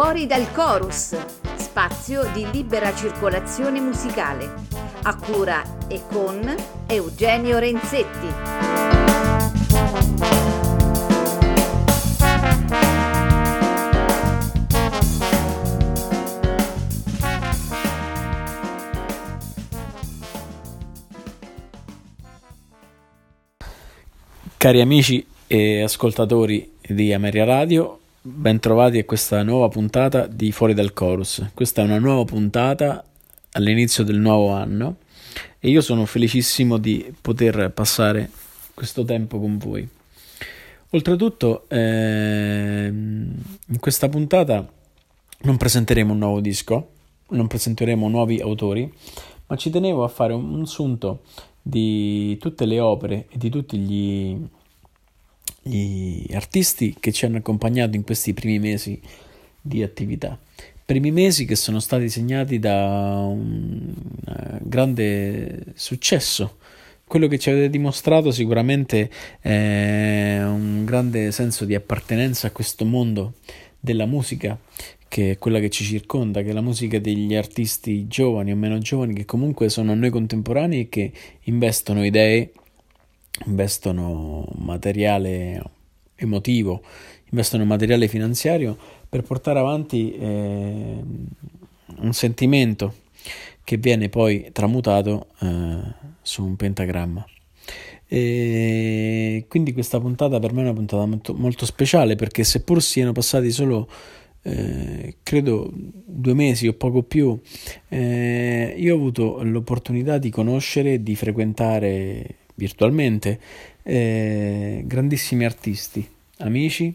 Fuori dal Chorus, spazio di libera circolazione musicale, a cura e con Eugenio Renzetti. Cari amici e ascoltatori di Ameria Radio, bentrovati a questa nuova puntata di Fuori dal Chorus. Questa è una nuova puntata all'inizio del nuovo anno e io sono felicissimo di poter passare questo tempo con voi. Oltretutto, ehm, in questa puntata non presenteremo un nuovo disco, non presenteremo nuovi autori, ma ci tenevo a fare un sunto di tutte le opere e di tutti gli, gli artisti che ci hanno accompagnato in questi primi mesi di attività. Primi mesi che sono stati segnati da un eh, grande successo. Quello che ci avete dimostrato sicuramente è un grande senso di appartenenza a questo mondo della musica che è quella che ci circonda, che è la musica degli artisti giovani o meno giovani che comunque sono noi contemporanei e che investono idee, investono materiale emotivo, investono materiale finanziario per portare avanti eh, un sentimento che viene poi tramutato eh, su un pentagramma. E quindi questa puntata per me è una puntata molto, molto speciale perché seppur siano passati solo eh, credo due mesi o poco più, eh, io ho avuto l'opportunità di conoscere, di frequentare virtualmente eh, grandissimi artisti, amici,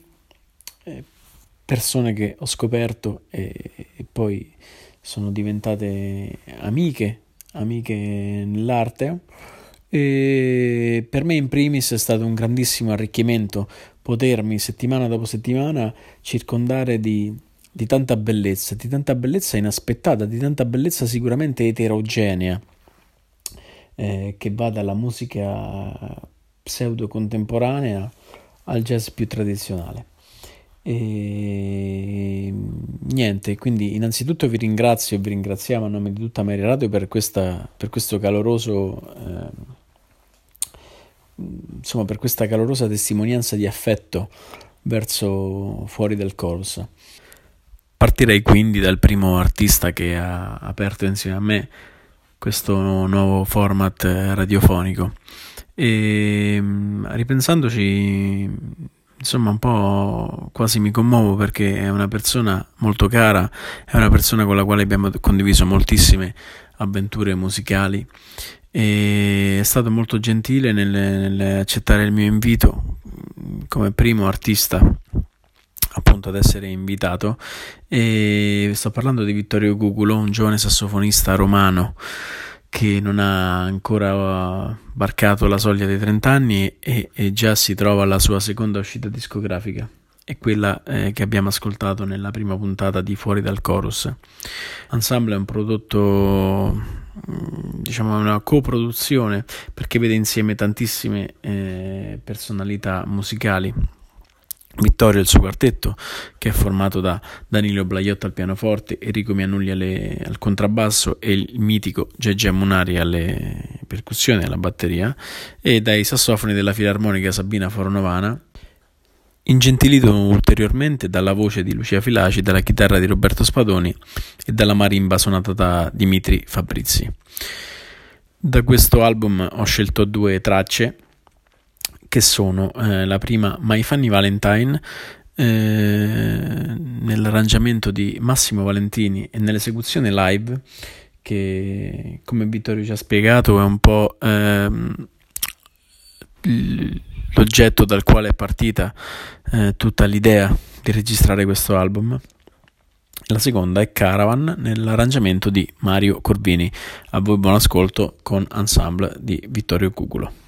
eh, persone che ho scoperto e, e, poi sono diventate amiche, amiche nell'arte. E per me in primis è stato un grandissimo arricchimento potermi settimana dopo settimana circondare di, di tanta bellezza, di tanta bellezza inaspettata, di tanta bellezza sicuramente eterogenea, eh, che va dalla musica pseudo contemporanea al jazz più tradizionale. E niente, quindi innanzitutto vi ringrazio e vi ringraziamo a nome di tutta Mary Radio per, questa, per questo caloroso eh, insomma, per questa calorosa testimonianza di affetto verso fuori del corso. Partirei quindi dal primo artista che ha aperto insieme a me questo nuovo format radiofonico. E ripensandoci insomma un po' quasi mi commuovo perché è una persona molto cara, è una persona con la quale abbiamo condiviso moltissime avventure musicali. E è stato molto gentile nell'accettare il mio invito come primo artista appunto ad essere invitato e sto parlando di Vittorio Gugulo, un giovane sassofonista romano che non ha ancora varcato la soglia dei 30 anni e, e già si trova alla sua seconda uscita discografica è quella eh, che abbiamo ascoltato nella prima puntata di Fuori dal Chorus. Ensemble è un prodotto, mm, diciamo, una coproduzione perché vede insieme tantissime eh, personalità musicali. Vittorio e il suo quartetto, che è formato da Danilo Blaiotto al pianoforte, Enrico Mianulli alle, al contrabbasso e il mitico Gege Munari alle percussioni e alla batteria, e dai sassofoni della filarmonica Sabina Foronovana ingentilito ulteriormente dalla voce di Lucia Filaci, dalla chitarra di Roberto Spadoni e dalla marimba suonata da Dimitri Fabrizi. Da questo album ho scelto due tracce che sono eh, la prima My Funny Valentine eh, nell'arrangiamento di Massimo Valentini e nell'esecuzione live che come Vittorio ci ha spiegato è un po' ehm, l'oggetto dal quale è partita eh, tutta l'idea di registrare questo album. La seconda è Caravan nell'arrangiamento di Mario Corvini. A voi buon ascolto con ensemble di Vittorio Cuculo.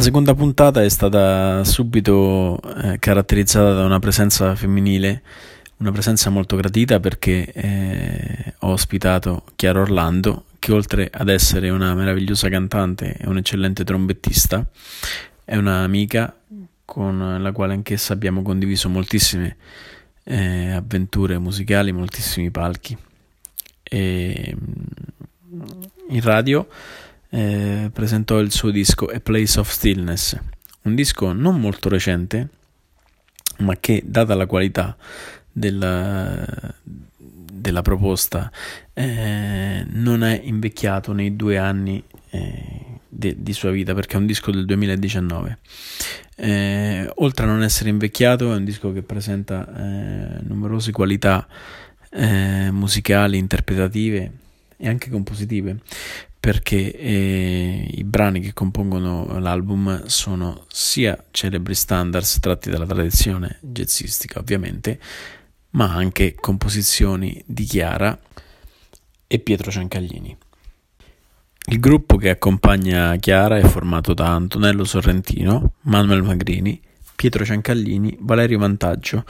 La seconda puntata è stata subito eh, caratterizzata da una presenza femminile, una presenza molto gradita perché eh, ho ospitato Chiara Orlando, che oltre ad essere una meravigliosa cantante e un'eccellente trombettista, è un'amica con la quale anch'essa abbiamo condiviso moltissime eh, avventure musicali, moltissimi palchi. E, mm, in radio eh, presentò il suo disco A Place of Stillness, un disco non molto recente, ma che, data la qualità della, della proposta, eh, non è invecchiato nei due anni eh, de, di sua vita, perché è un disco del 2019. Eh, oltre a non essere invecchiato, è un disco che presenta eh, numerose qualità eh, musicali, interpretative e anche compositive perché eh, i brani che compongono l'album sono sia celebri standards tratti dalla tradizione jazzistica ovviamente, ma anche composizioni di Chiara e Pietro Ciancaglini. Il gruppo che accompagna Chiara è formato da Antonello Sorrentino, Manuel Magrini, Pietro Ciancallini, Valerio Vantaggio,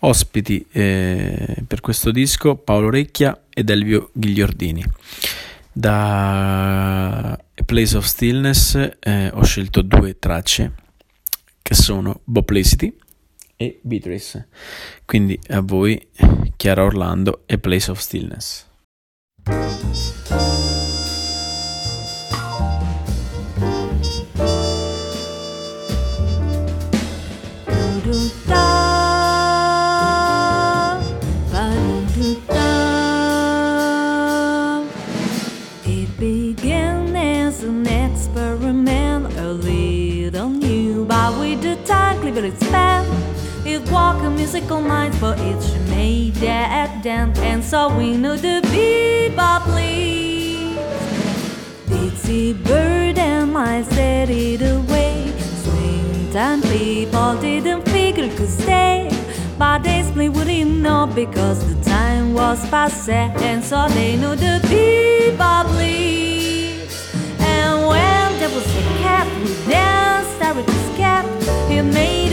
ospiti eh, per questo disco Paolo Recchia ed Elvio Ghigliordini. Da A Place of Stillness eh, ho scelto due tracce che sono Boplicity e Beatrice. Quindi a voi Chiara Orlando e Place of Stillness. Musical minds, but it made that dance, and so we know the bebop leaves. Ditsy bird and I set it away. Swing time people didn't figure could stay. But they split wouldn't know because the time was past, and so they knew the bebop leaves. And when there was a cat who danced, I would cat, he made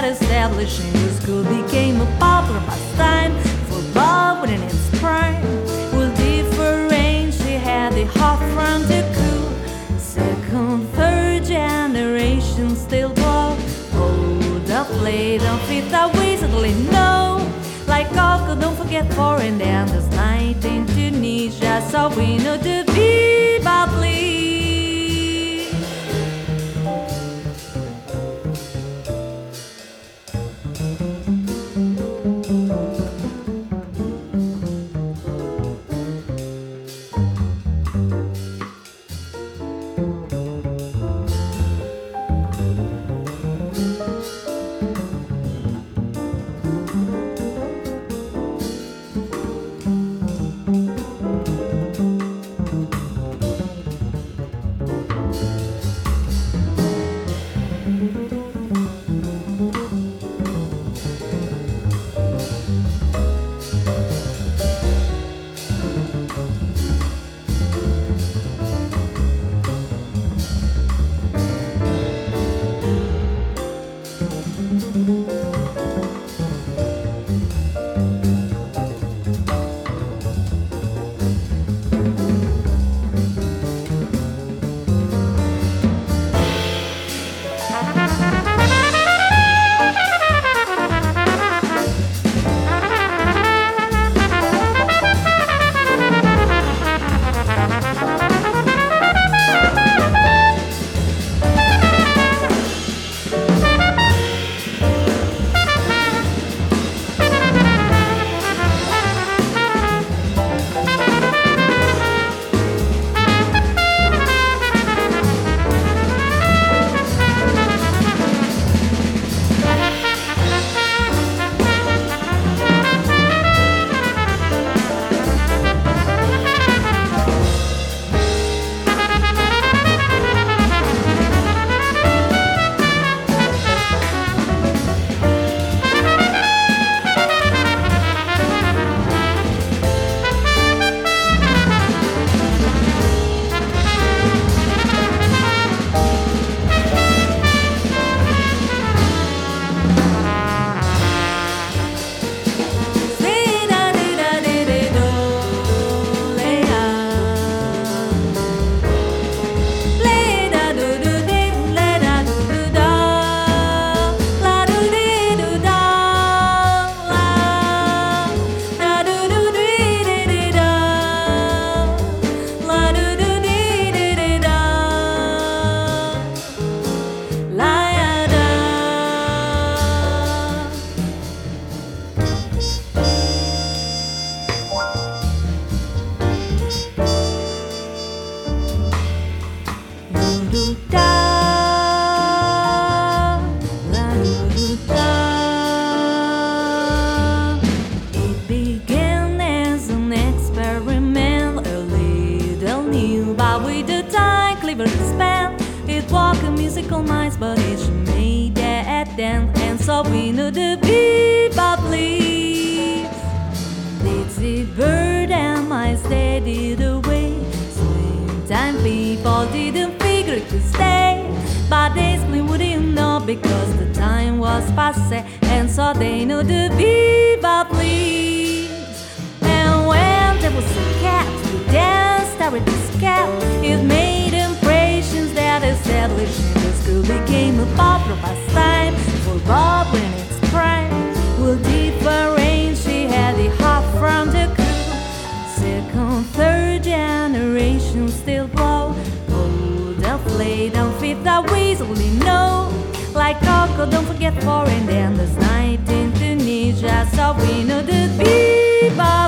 that establishing the school became a popular pastime for love within its prime. Will differentiate the hot from the cool. Second, third generation still glow. Hold the play don't fit that wizardly know. Like Coco, don't forget foreign and there's night in Tunisia, so we know Morocco, don't forget foreign. and there's night in Tunisia, so we know the people.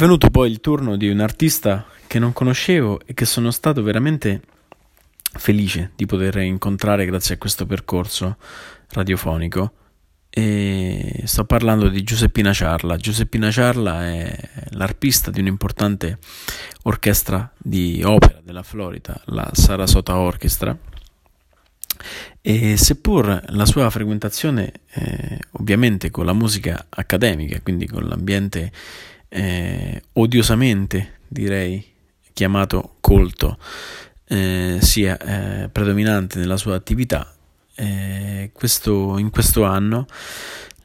Venuto poi il turno di un artista che non conoscevo e che sono stato veramente felice di poter incontrare grazie a questo percorso radiofonico. E sto parlando di Giuseppina Ciarla. Giuseppina Ciarla è l'arpista di un'importante orchestra di opera della Florida, la Sarasota Orchestra. E seppur la sua frequentazione, eh, ovviamente con la musica accademica, quindi con l'ambiente eh, odiosamente, direi, chiamato colto, eh, sia eh, predominante nella sua attività, eh, questo, in questo anno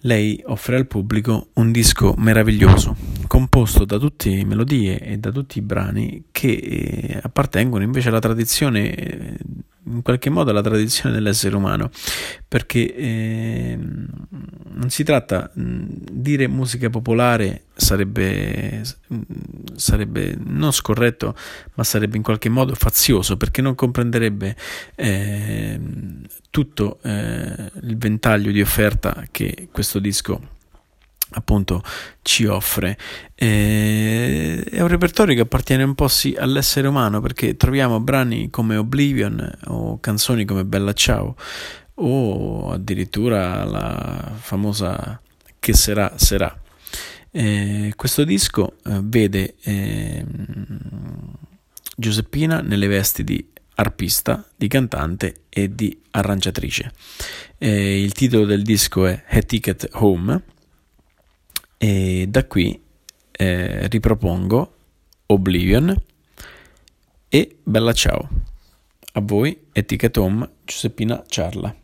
lei offre al pubblico un disco meraviglioso, composto da tutte le melodie e da tutti i brani che eh, appartengono invece alla tradizione in qualche modo alla tradizione dell'essere umano, perché eh, non si tratta, dire musica popolare sarebbe, sarebbe non scorretto, ma sarebbe in qualche modo fazioso, perché non comprenderebbe eh, tutto eh, il ventaglio di offerta che questo disco appunto ci offre. E è un repertorio che appartiene un po' sì all'essere umano perché troviamo brani come Oblivion o canzoni come Bella Ciao o addirittura la famosa Che sarà sarà. Eh, questo disco eh, vede eh, Giuseppina nelle vesti di arpista, di cantante e di arrangiatrice. Eh, il titolo del disco è A Ticket Home e da qui eh, ripropongo Oblivion e Bella Ciao. A voi, Etichetom Giuseppina Ciarla.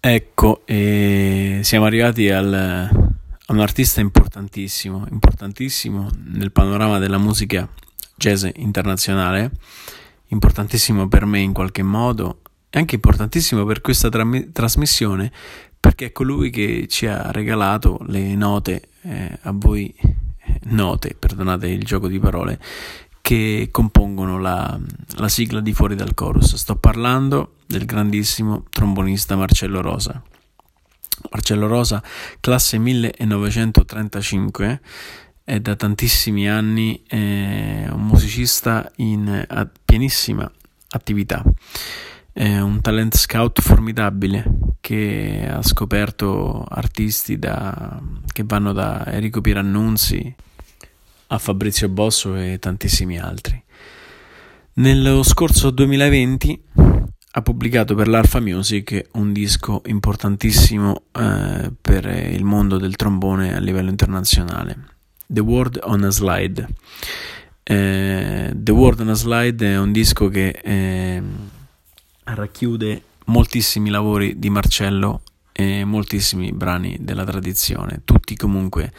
Ecco, e siamo arrivati al, a un artista importantissimo, importantissimo nel panorama della musica jazz internazionale, importantissimo per me in qualche modo e anche importantissimo per questa tra- trasmissione perché è colui che ci ha regalato le note, eh, a voi eh, note, perdonate il gioco di parole, che compongono la, la sigla di Fuori dal Chorus. Sto parlando del grandissimo trombonista Marcello Rosa. Marcello Rosa, classe 1935, è da tantissimi anni eh, un musicista in a, pienissima attività. È un talent scout formidabile che ha scoperto artisti da, che vanno da Enrico Pirannunzi a Fabrizio Bosso e tantissimi altri. Nello scorso 2020 ha pubblicato per l'Alpha Music un disco importantissimo eh, per il mondo del trombone a livello internazionale, The World on a Slide. Eh, The World on a Slide è un disco che eh, racchiude moltissimi lavori di Marcello e moltissimi brani della tradizione, tutti comunque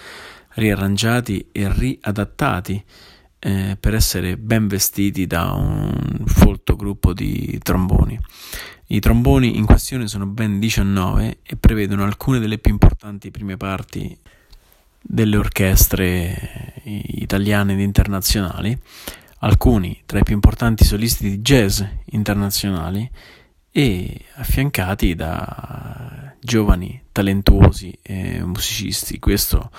riarrangiati e riadattati eh, per essere ben vestiti da un folto gruppo di tromboni. I tromboni in questione sono ben 19 e prevedono alcune delle più importanti prime parti delle orchestre italiane ed internazionali, alcuni tra i più importanti solisti di jazz internazionali e affiancati da giovani talentuosi musicisti. Questo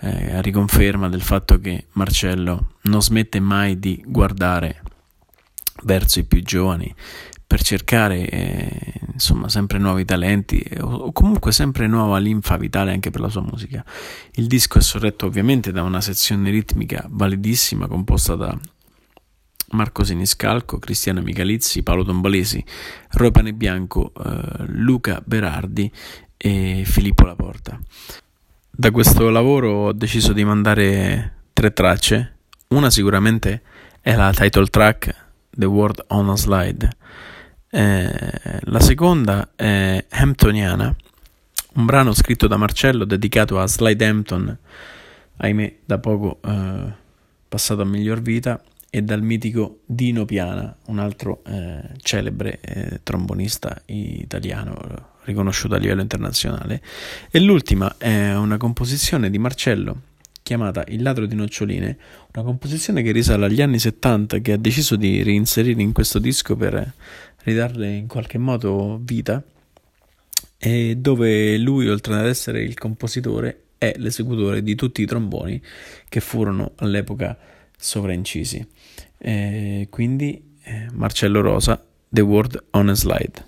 eh, a riconferma del fatto che Marcello non smette mai di guardare verso i più giovani per cercare eh, insomma sempre nuovi talenti eh, o comunque sempre nuova linfa vitale anche per la sua musica. Il disco è sorretto ovviamente da una sezione ritmica validissima composta da Marco Siniscalco, Cristiano Michalizzi, Paolo Tombolesi, Ropane Bianco, eh, Luca Berardi e Filippo Laporta. Da questo lavoro ho deciso di mandare tre tracce. Una sicuramente è la title track The World on a Slide Eh, la seconda è Hamptoniana, un brano scritto da Marcello dedicato a Slide Hampton, ahimè da poco eh, passato a miglior vita, e dal mitico Dino Piana, un altro eh, celebre eh, trombonista italiano riconosciuto a livello internazionale. E l'ultima è una composizione di Marcello chiamata Il ladro di noccioline, una composizione che risale agli anni 70 che ha deciso di reinserire in questo disco per ridarle in qualche modo vita e dove lui oltre ad essere il compositore è l'esecutore di tutti i tromboni che furono all'epoca sovraincisi. E quindi eh, Marcello Rosa, The Word on a Slide.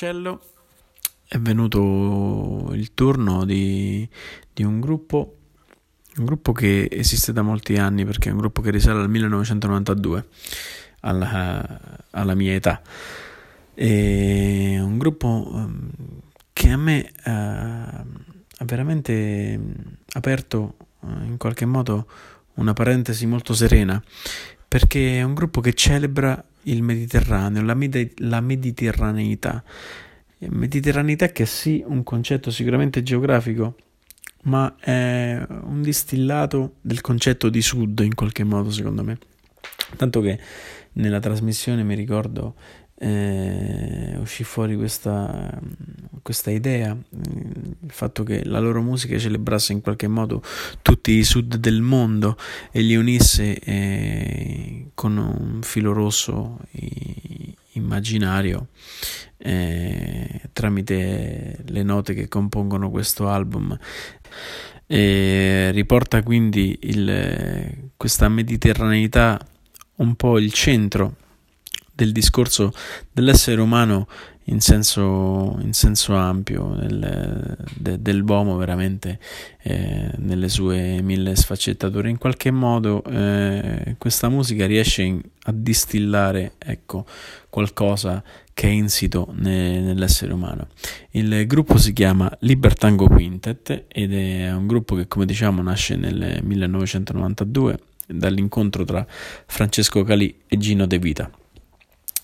Marcello. È venuto il turno di, di un gruppo un gruppo che esiste da molti anni perché è un gruppo che risale al 1992 alla, alla mia età. È un gruppo ehm, che a me uh, ha veramente aperto uh, in qualche modo una parentesi molto serena perché è un gruppo che celebra il Mediterraneo, la, med- la mediterraneità. Mediterraneità che è sì un concetto sicuramente geografico, ma è un distillato del concetto di sud in qualche modo, secondo me. Tanto che nella trasmissione mi ricordo eh, uscì fuori questa, questa idea, il fatto che la loro musica celebrasse in qualche modo tutti i sud del mondo e li unisse eh, con un filo rosso immaginario eh, tramite le note che compongono questo album. E riporta quindi il, questa mediterraneità un po' il centro del discorso dell'essere umano in senso, in senso ampio, del, de, dell'uomo veramente eh, nelle sue mille sfaccettature. In qualche modo eh, questa musica riesce in, a distillare ecco, qualcosa che è insito ne, nell'essere umano. Il gruppo si chiama Libertango Quintet ed è un gruppo che come diciamo nasce nel 1992 dall'incontro tra Francesco Calì e Gino De Vita.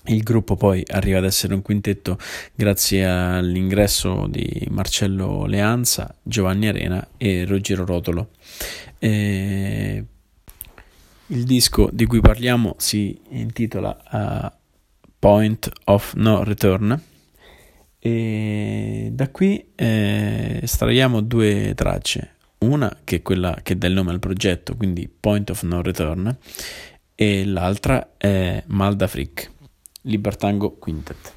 Il gruppo poi arriva ad essere un quintetto grazie all'ingresso di Marcello Leanza, Giovanni Arena e Ruggero Rotolo. E il disco di cui parliamo si intitola uh, Point of No Return e da qui eh, estraiamo due tracce, una che è quella che dà il nome al progetto, quindi Point of No Return, e l'altra è Malda Frick. Libertango Quintet.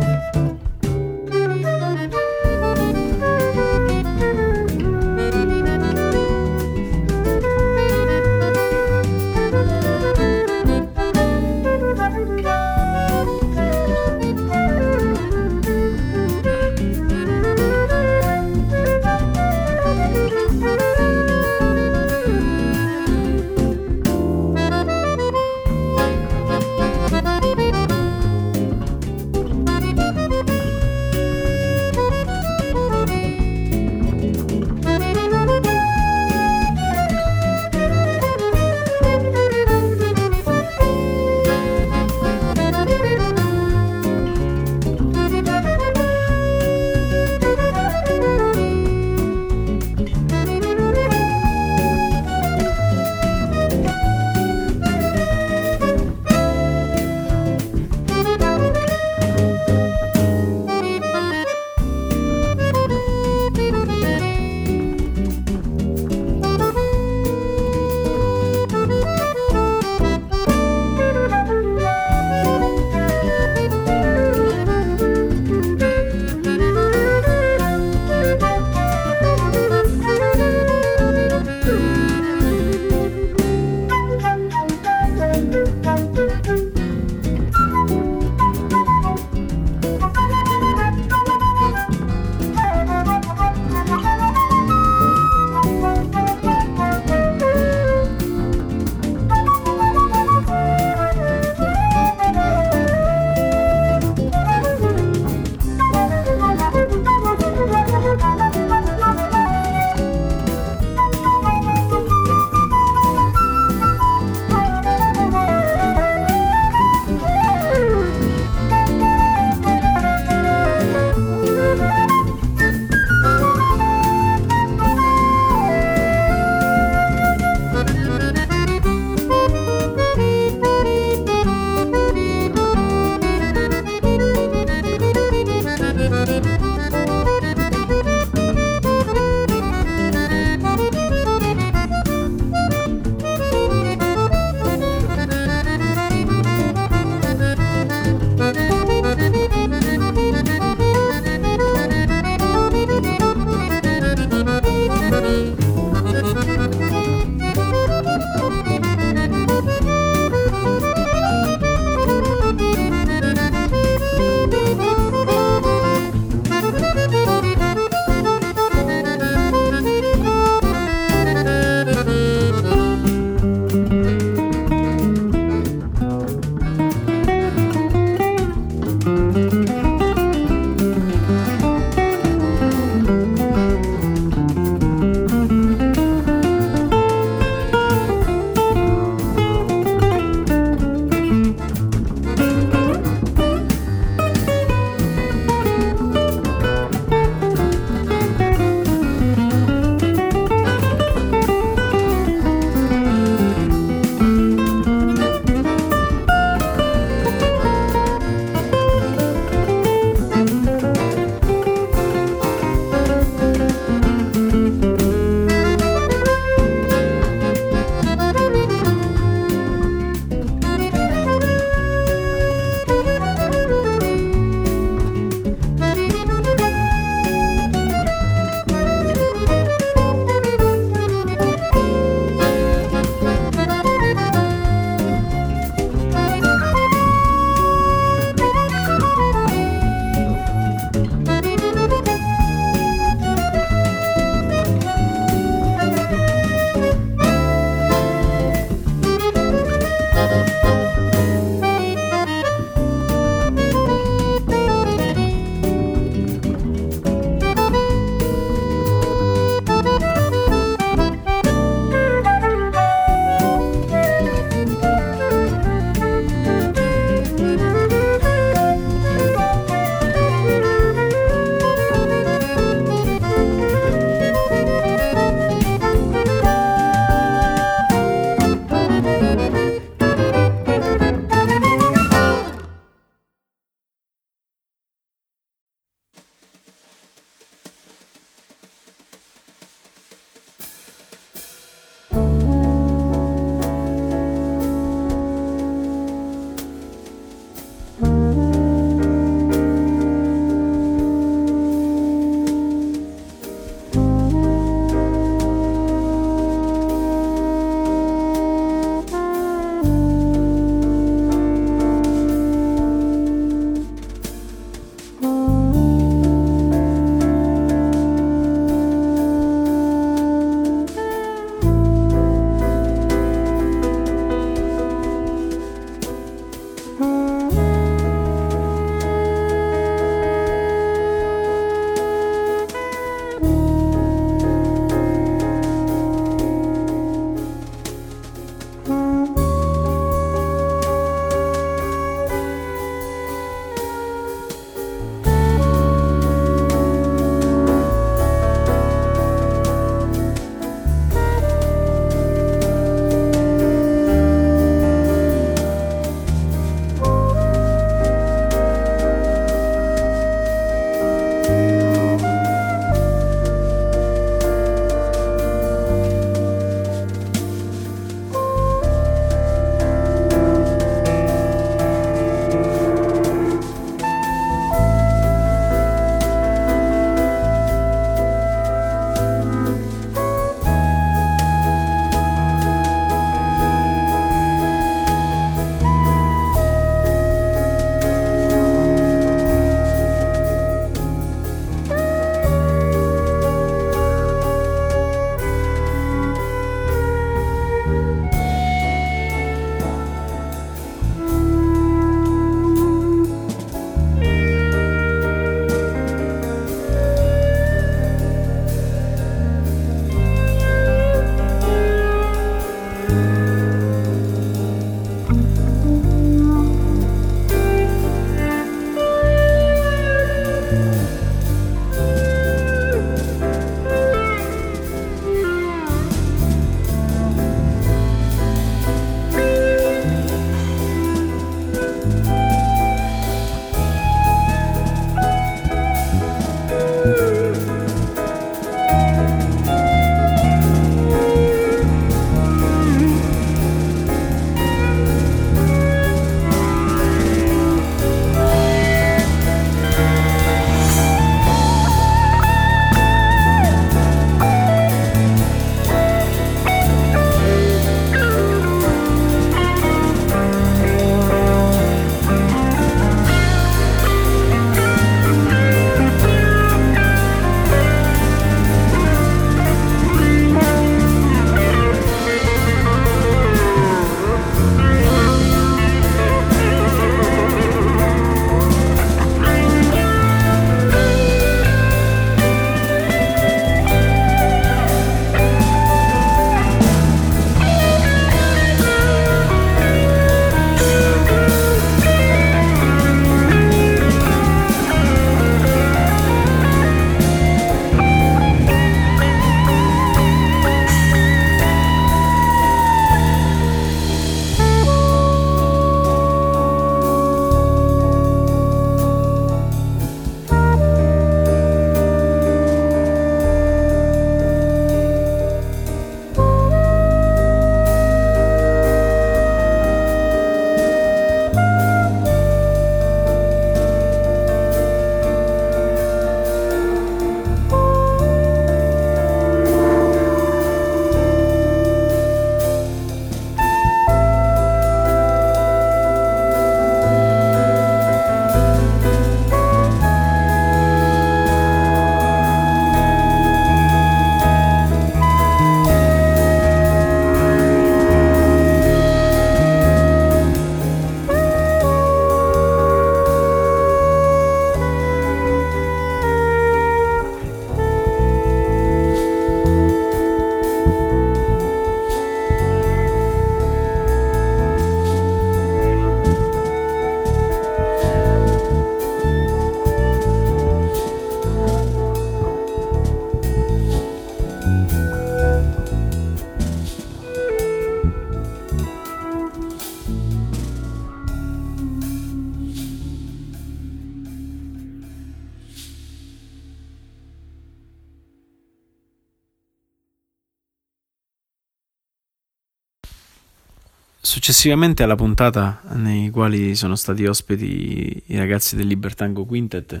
Successivamente alla puntata nei quali sono stati ospiti i ragazzi del Libertango Quintet,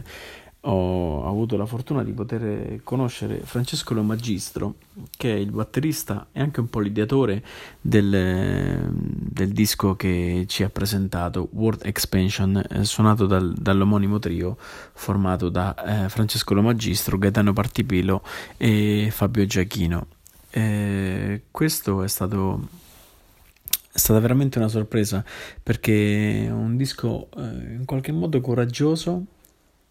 ho avuto la fortuna di poter conoscere Francesco Lo Magistro, che è il batterista e anche un po' l'ideatore del, del disco che ci ha presentato, World Expansion, eh, suonato dal, dall'omonimo trio formato da eh, Francesco Lo Magistro, Gaetano Partipilo e Fabio Giachino. Eh, questo è stato è stata veramente una sorpresa perché è un disco eh, in qualche modo coraggioso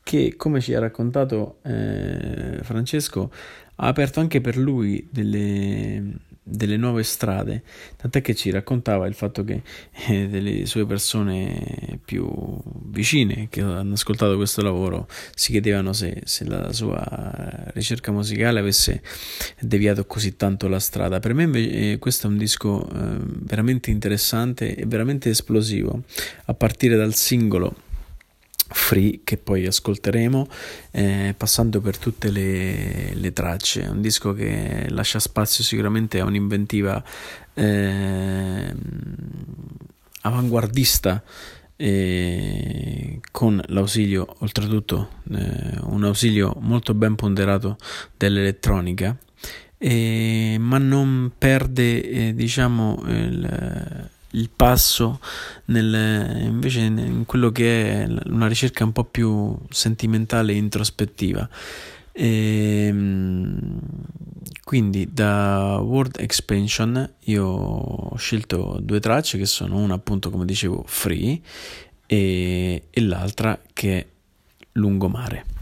che, come ci ha raccontato eh, Francesco, ha aperto anche per lui delle, delle nuove strade, tant'è che ci raccontava il fatto che eh, delle sue persone più vicine che hanno ascoltato questo lavoro si chiedevano se, se la sua ricerca musicale avesse deviato così tanto la strada. Per me invece eh, questo è un disco eh, veramente interessante e veramente esplosivo, a partire dal singolo free che poi ascolteremo eh, passando per tutte le, le, tracce. Un disco che lascia spazio sicuramente a un'inventiva eh, avanguardista eh, con l'ausilio oltretutto eh, un ausilio molto ben ponderato dell'elettronica. Ma non perde eh, diciamo il il passo nel, invece in quello che è una ricerca un po' più sentimentale e introspettiva. E, ehm, quindi da World Expansion io ho scelto due tracce che sono una appunto come dicevo free e, e l'altra che è lungomare.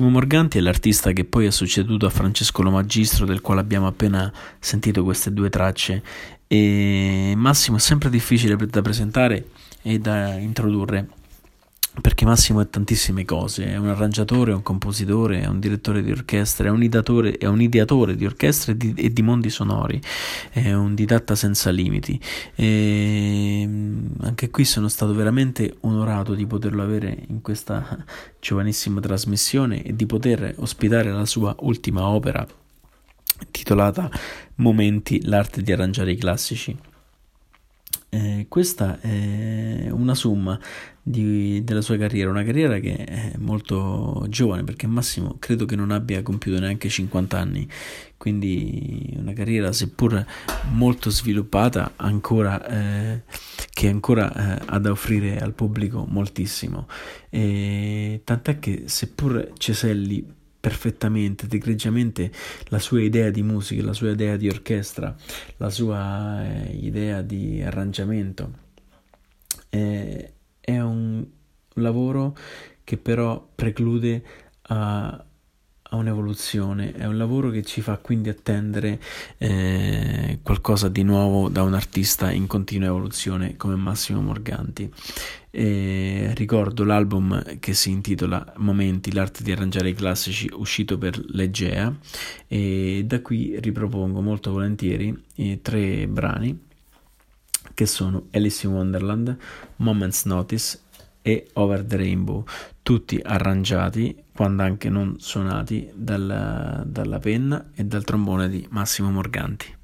Massimo Morganti è l'artista che poi è succeduto a Francesco Lo Magistro, del quale abbiamo appena sentito queste due tracce. E Massimo è sempre difficile da presentare e da introdurre perché Massimo è tantissime cose, è un arrangiatore, è un compositore, è un direttore di orchestra, è un, idatore, è un ideatore di orchestre e di, e di, mondi sonori, è un didatta senza limiti. E ehm, anche qui sono stato veramente onorato di poterlo avere in questa giovanissima trasmissione e di poter ospitare la sua ultima opera titolata Momenti, l'arte di arrangiare i classici. Eh, questa è una somma di, della sua carriera, una carriera che è molto giovane perché Massimo credo che non abbia compiuto neanche 50 anni, quindi una carriera seppur molto sviluppata ancora, eh, che ancora eh, ha da offrire al pubblico moltissimo. E tant'è che seppur Ceselli perfettamente egregiamente la sua idea di musica, la sua idea di orchestra, la sua eh, idea di arrangiamento. Eh, è un lavoro che però preclude a, a, un'evoluzione, è un lavoro che ci fa quindi attendere eh, qualcosa di nuovo da un artista in continua evoluzione come Massimo Morganti. E ricordo l'album che si intitola Momenti, l'arte di arrangiare i classici, uscito per l'Egea e da qui ripropongo molto volentieri i tre brani che sono Alice in Wonderland, Moment's Notice e Over the Rainbow, tutti arrangiati, quando anche non suonati, dalla, dalla penna e dal trombone di Massimo Morganti.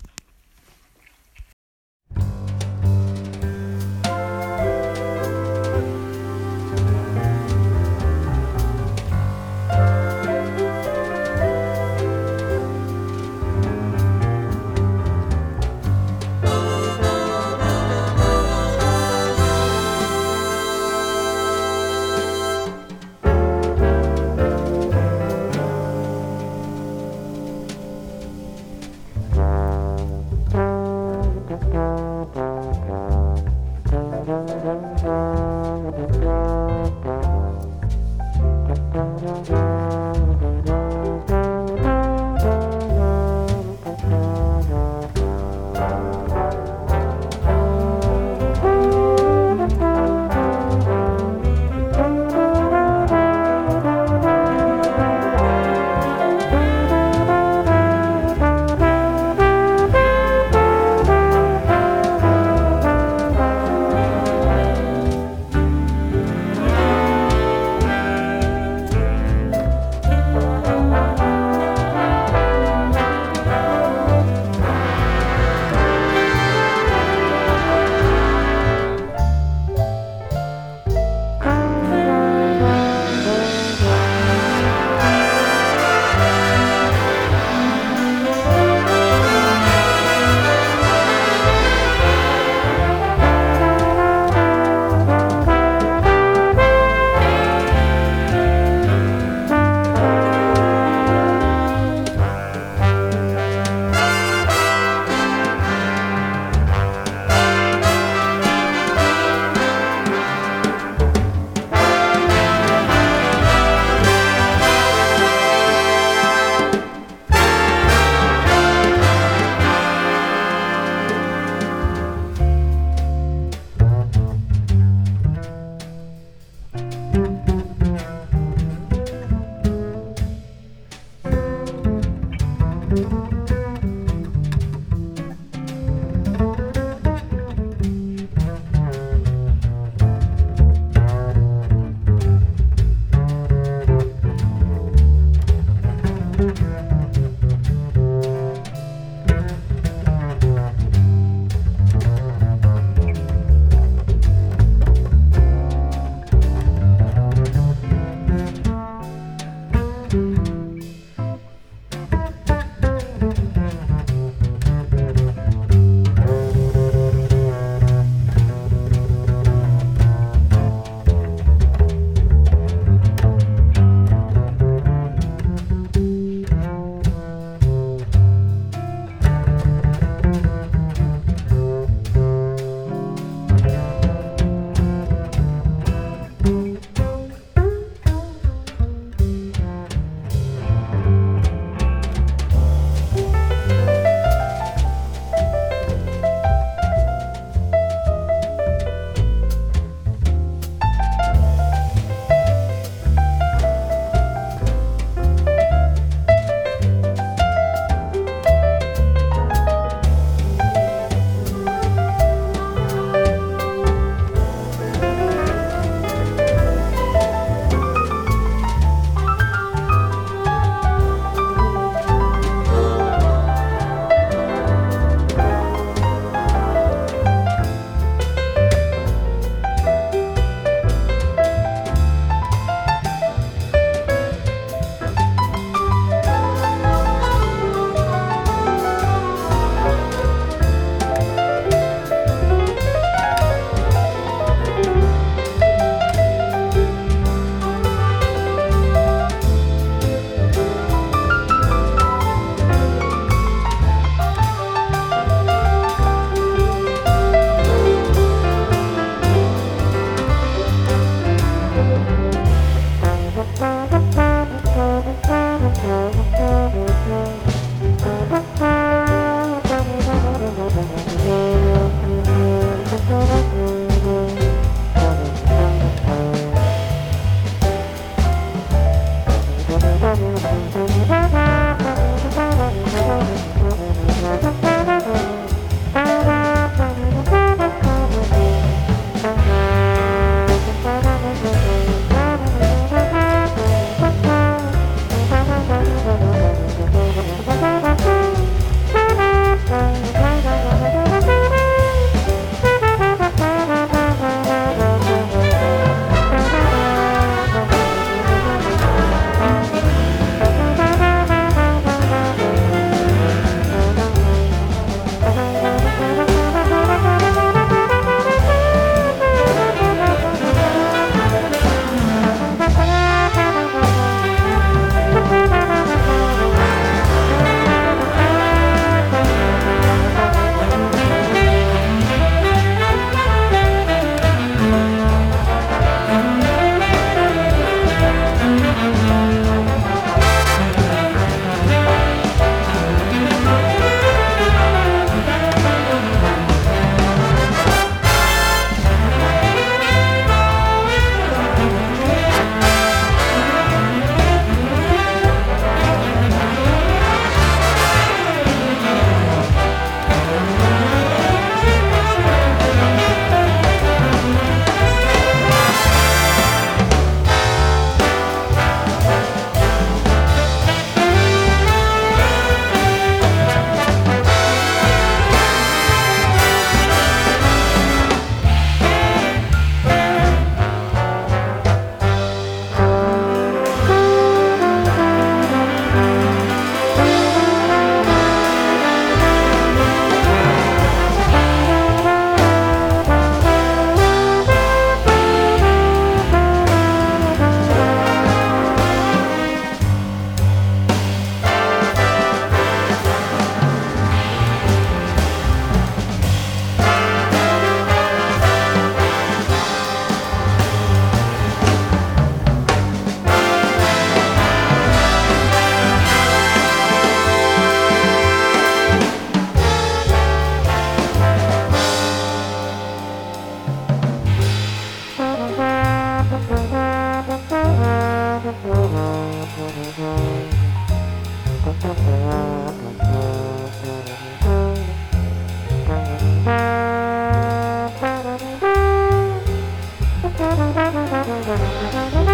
ありがとう。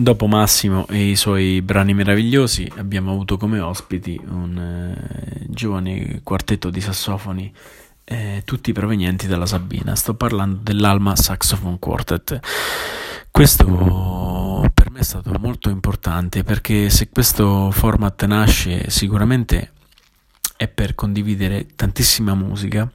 Dopo Massimo e i suoi brani meravigliosi abbiamo avuto come ospiti un eh, giovane quartetto di sassofoni eh, tutti provenienti dalla Sabina. Sto parlando dell'Alma Saxophone Quartet. Questo per me è stato molto importante perché se questo format nasce sicuramente è per condividere tantissima musica,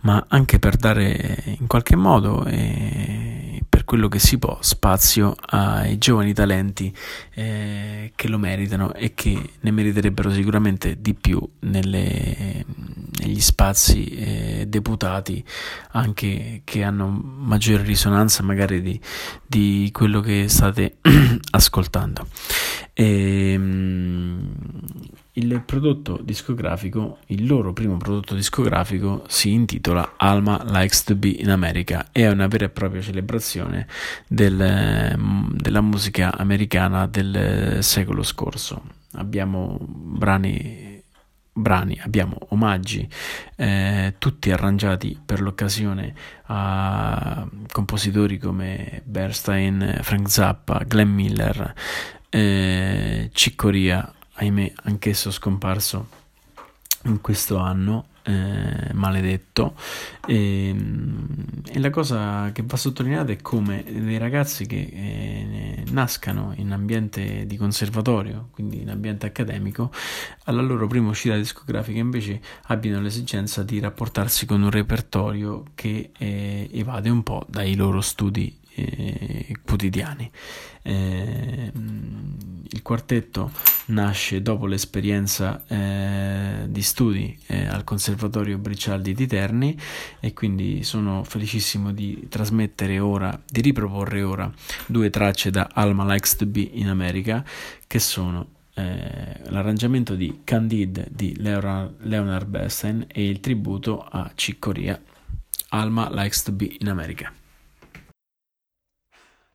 ma anche per dare in qualche modo eh, per quello che si può spazio ai giovani talenti eh, che lo meritano e che ne meriterebbero sicuramente di più nelle, negli spazi eh, deputati anche che hanno maggiore risonanza magari di, di quello che state ascoltando. E, ehm, il prodotto discografico, il loro primo prodotto discografico si intitola Alma Likes to Be in America è una vera e propria celebrazione del, della musica americana del secolo scorso. Abbiamo brani, brani abbiamo omaggi eh, tutti arrangiati per l'occasione a compositori come Bernstein, Frank Zappa, Glenn Miller, eh, Ciccoria ahimè anch'esso scomparso in questo anno eh, maledetto e, ehm, e, la cosa che va sottolineata è come dei ragazzi che eh, nascano in ambiente di conservatorio quindi in ambiente accademico alla loro prima uscita discografica invece abbiano l'esigenza di rapportarsi con un repertorio che eh, evade un po' dai loro studi eh, quotidiani. Eh, il quartetto nasce dopo l'esperienza eh, di studi eh, al Conservatorio Bricialdi di Terni e quindi sono felicissimo di trasmettere ora, di riproporre ora due tracce da Alma Likes to Be in America che sono eh, l'arrangiamento di Candide di Leonard, Leonard e il tributo a Ciccoria Alma Likes to Be in America.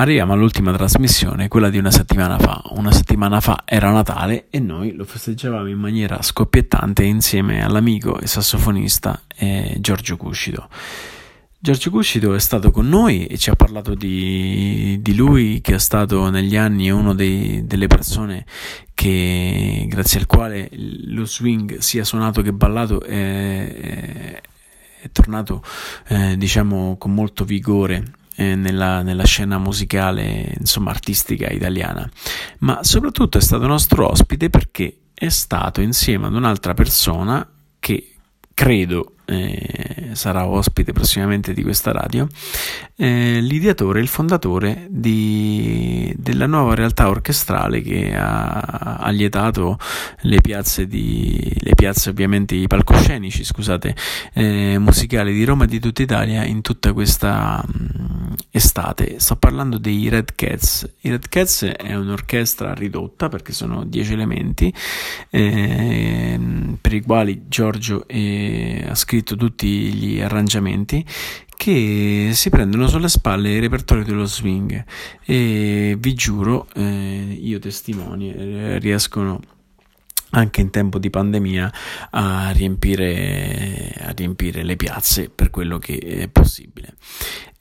arriviamo all'ultima trasmissione, quella di una settimana fa. Una settimana fa era Natale e noi lo festeggiavamo in maniera scoppiettante insieme all'amico e sassofonista eh, Giorgio Cuscido. Giorgio Cuscido è stato con noi e ci ha parlato di, di lui che è stato negli anni una delle persone che, grazie al quale lo swing sia suonato che ballato è, è, tornato eh, diciamo con molto vigore eh, nella, nella, scena musicale, insomma, artistica italiana, ma soprattutto è stato nostro ospite perché è stato insieme ad un'altra persona che credo eh, sarà ospite prossimamente di questa radio, eh, l'ideatore, il fondatore di, della nuova realtà orchestrale che ha allietato le piazze, di, le piazze ovviamente i palcoscenici, scusate, eh, musicali di Roma e di tutta Italia in tutta questa mh, estate. Sto parlando dei Red Cats. I Red Cats è un'orchestra ridotta perché sono dieci elementi ehm, per i quali Giorgio eh, ha scritto scritto tutti gli arrangiamenti che si prendono sulle spalle il repertorio dello swing e vi giuro, eh, io testimoni, eh, riescono anche in tempo di pandemia a riempire, a riempire le piazze per quello che è possibile.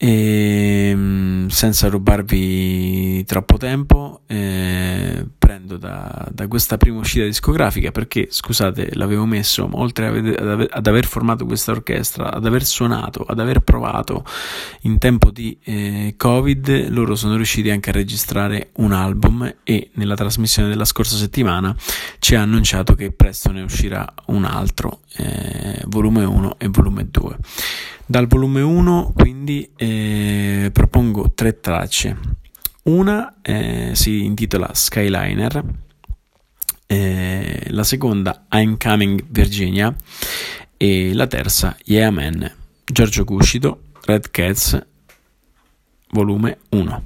E, ehm, senza rubarvi troppo tempo, eh, prendo da, da, questa prima uscita discografica perché, scusate, l'avevo messo, oltre ad, aver formato questa orchestra, ad aver suonato, ad aver provato in tempo di eh, Covid, loro sono riusciti anche a registrare un album e nella trasmissione della scorsa settimana ci hanno annunciato che presto ne uscirà un altro, eh, volume 1 e volume 2. Dal volume 1 quindi eh, propongo tre tracce. Una eh, si intitola Skyliner, eh, la seconda I'm Coming Virginia e la terza Yeah Man. Giorgio Cuscito, Red Cats, volume 1.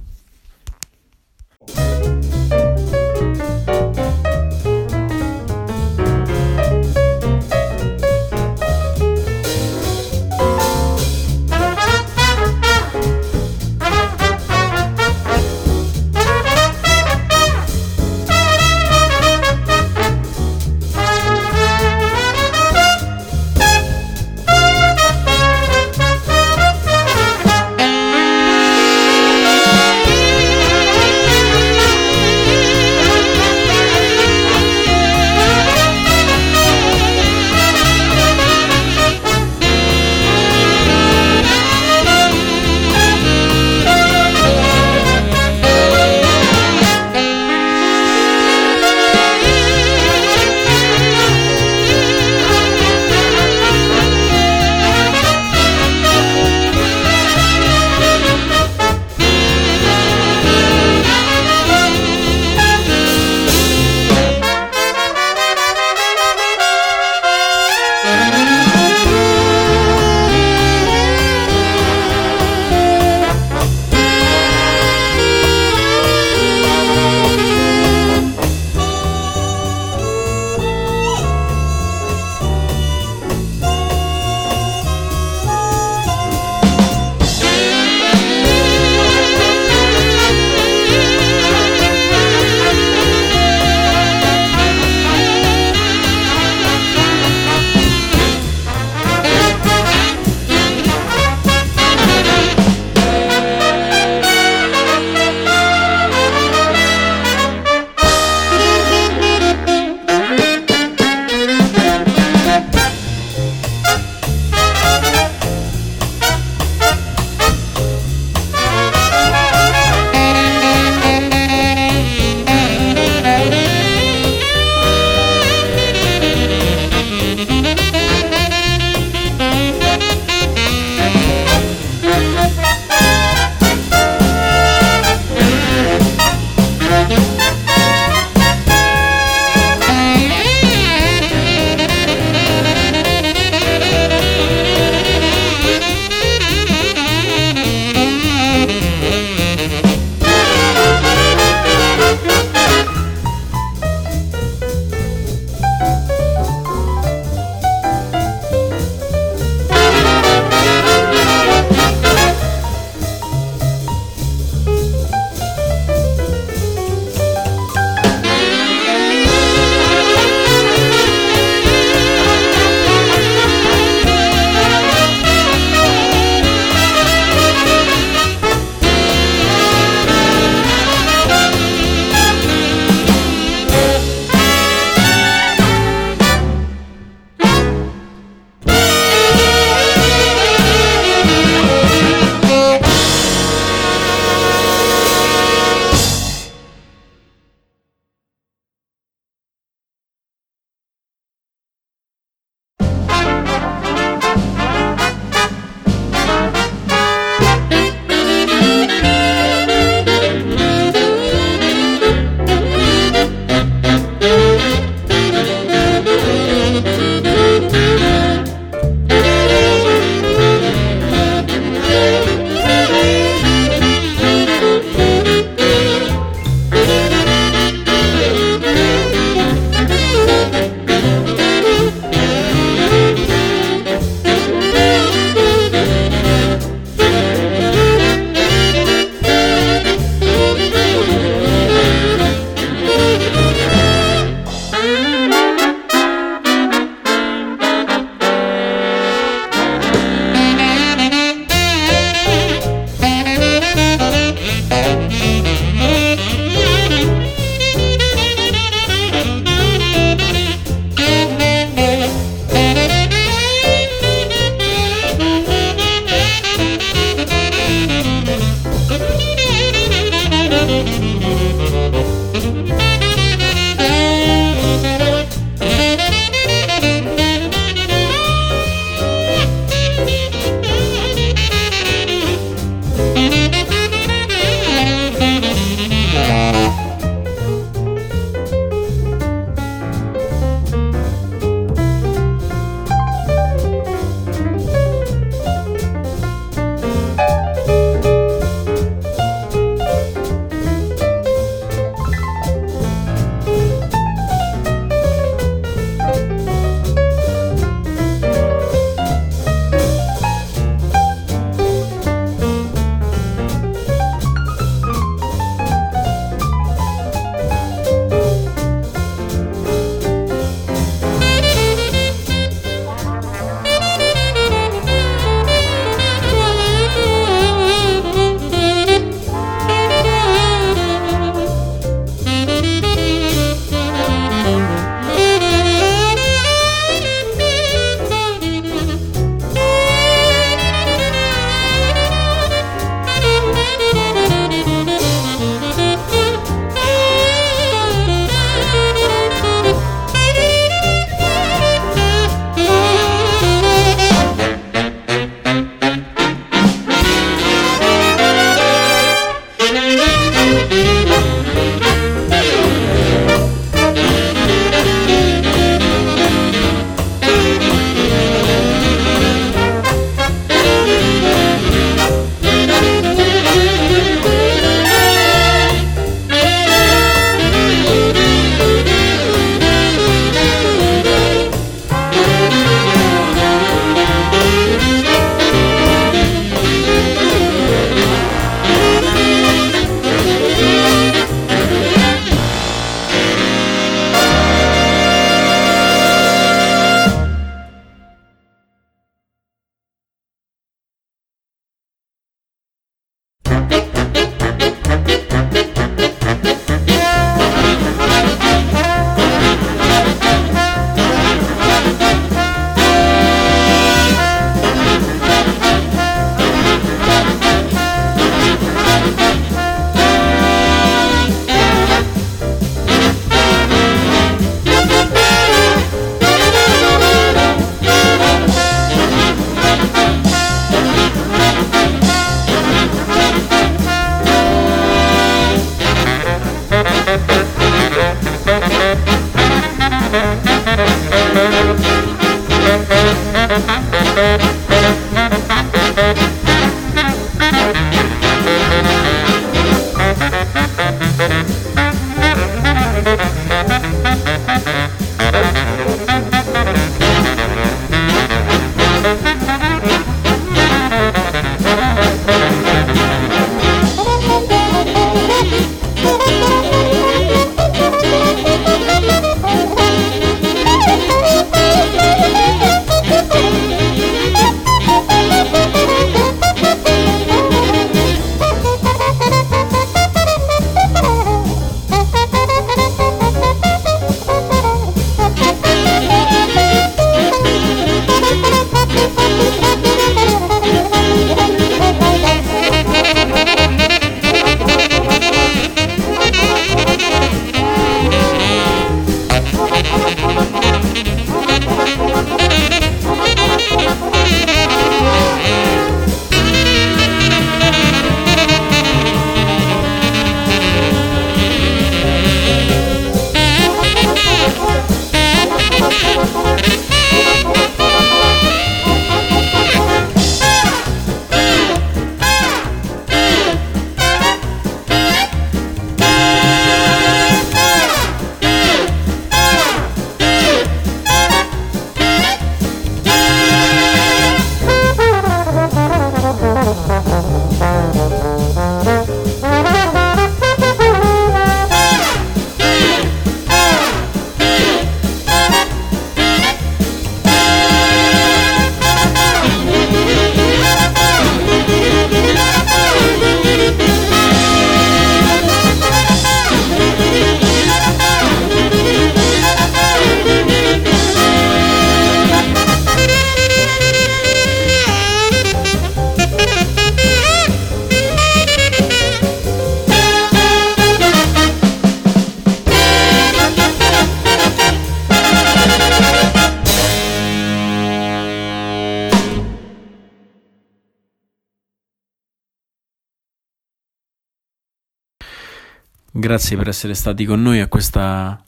Grazie per essere stati con noi a questa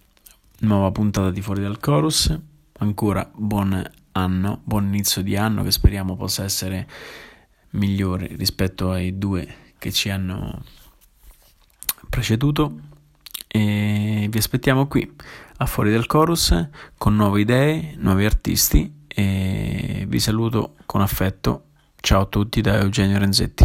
nuova puntata di Fuori dal Chorus. Ancora buon anno, buon inizio di anno che speriamo possa essere migliore rispetto ai due che ci hanno preceduto e vi aspettiamo qui a Fuori dal Chorus con nuove idee, nuovi artisti e vi saluto con affetto. Ciao a tutti da Eugenio Renzetti.